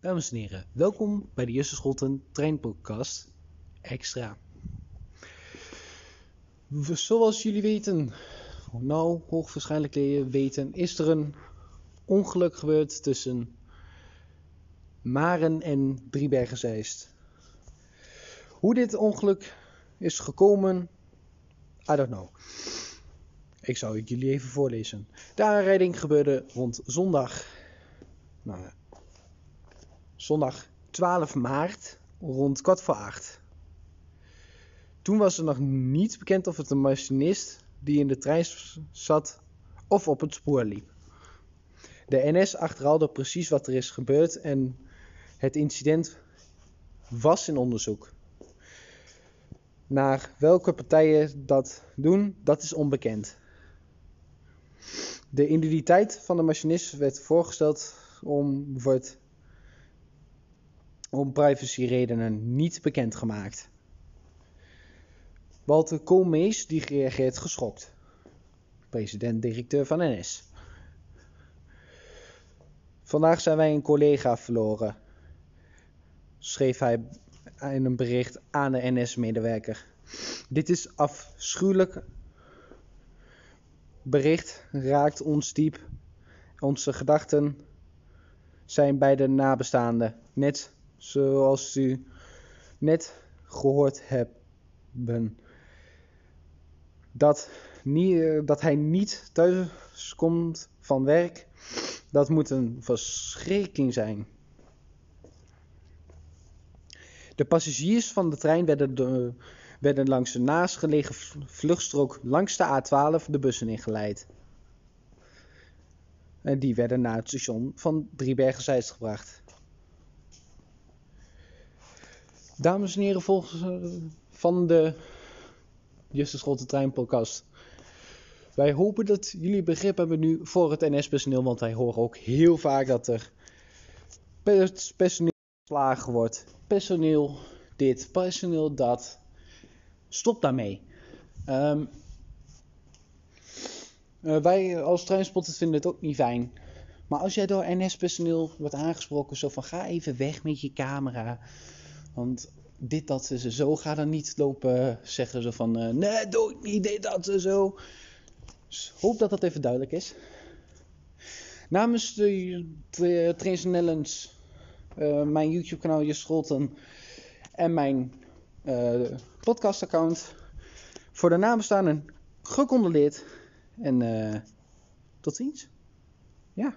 Dames en heren, welkom bij de Jusse Scholten Treinpodcast Extra. Zoals jullie weten, nou hoogwaarschijnlijk weten, is er een ongeluk gebeurd tussen Maren en Driebergen-Zeist. Hoe dit ongeluk is gekomen, I don't know. Ik zal het jullie even voorlezen. De aanrijding gebeurde rond zondag, nou, zondag 12 maart rond kwart voor acht. Toen was er nog niet bekend of het een machinist die in de trein zat of op het spoor liep. De NS achterhaalde precies wat er is gebeurd en het incident was in onderzoek. Naar welke partijen dat doen, dat is onbekend. De identiteit van de machinist werd voorgesteld om, wordt om privacyredenen niet bekendgemaakt. Walter Koolmees die reageert geschokt. President-directeur van NS. Vandaag zijn wij een collega verloren, schreef hij in een bericht aan de NS-medewerker. Dit is afschuwelijk bericht, raakt ons diep. Onze gedachten zijn bij de nabestaanden, net zoals u net gehoord hebben. Dat, nie, dat hij niet thuis komt van werk, dat moet een verschrikking zijn. De passagiers van de trein werden, de- werden langs de naastgelegen vluchtstrook langs de A12 de bussen ingeleid. En die werden naar het station van Driebergen-Zeist gebracht. Dames en heren, volgens eh, van de Justus Scholte Trein podcast. Wij hopen dat jullie begrip hebben nu voor het NS-personeel, want wij horen ook heel vaak dat er pers- personeel geslagen wordt. Personeel dit, personeel dat. Stop daarmee. Ehm, eh, wij als treinspotters vinden het ook niet fijn. Maar als jij door NS-personeel wordt aangesproken, zo van ga even weg met je camera. Want dit, dat, ze zo. Ga dan niet lopen zeggen zo van eh, nee, doe ik niet, dit, dat, zo. Dus hoop dat dat even duidelijk is. Namens de de Trains Nellens, eh, mijn YouTube kanaal Je Scholten en mijn eh podcast account voor de nabestaanden gecondoleerd en eh, tot ziens. Ja.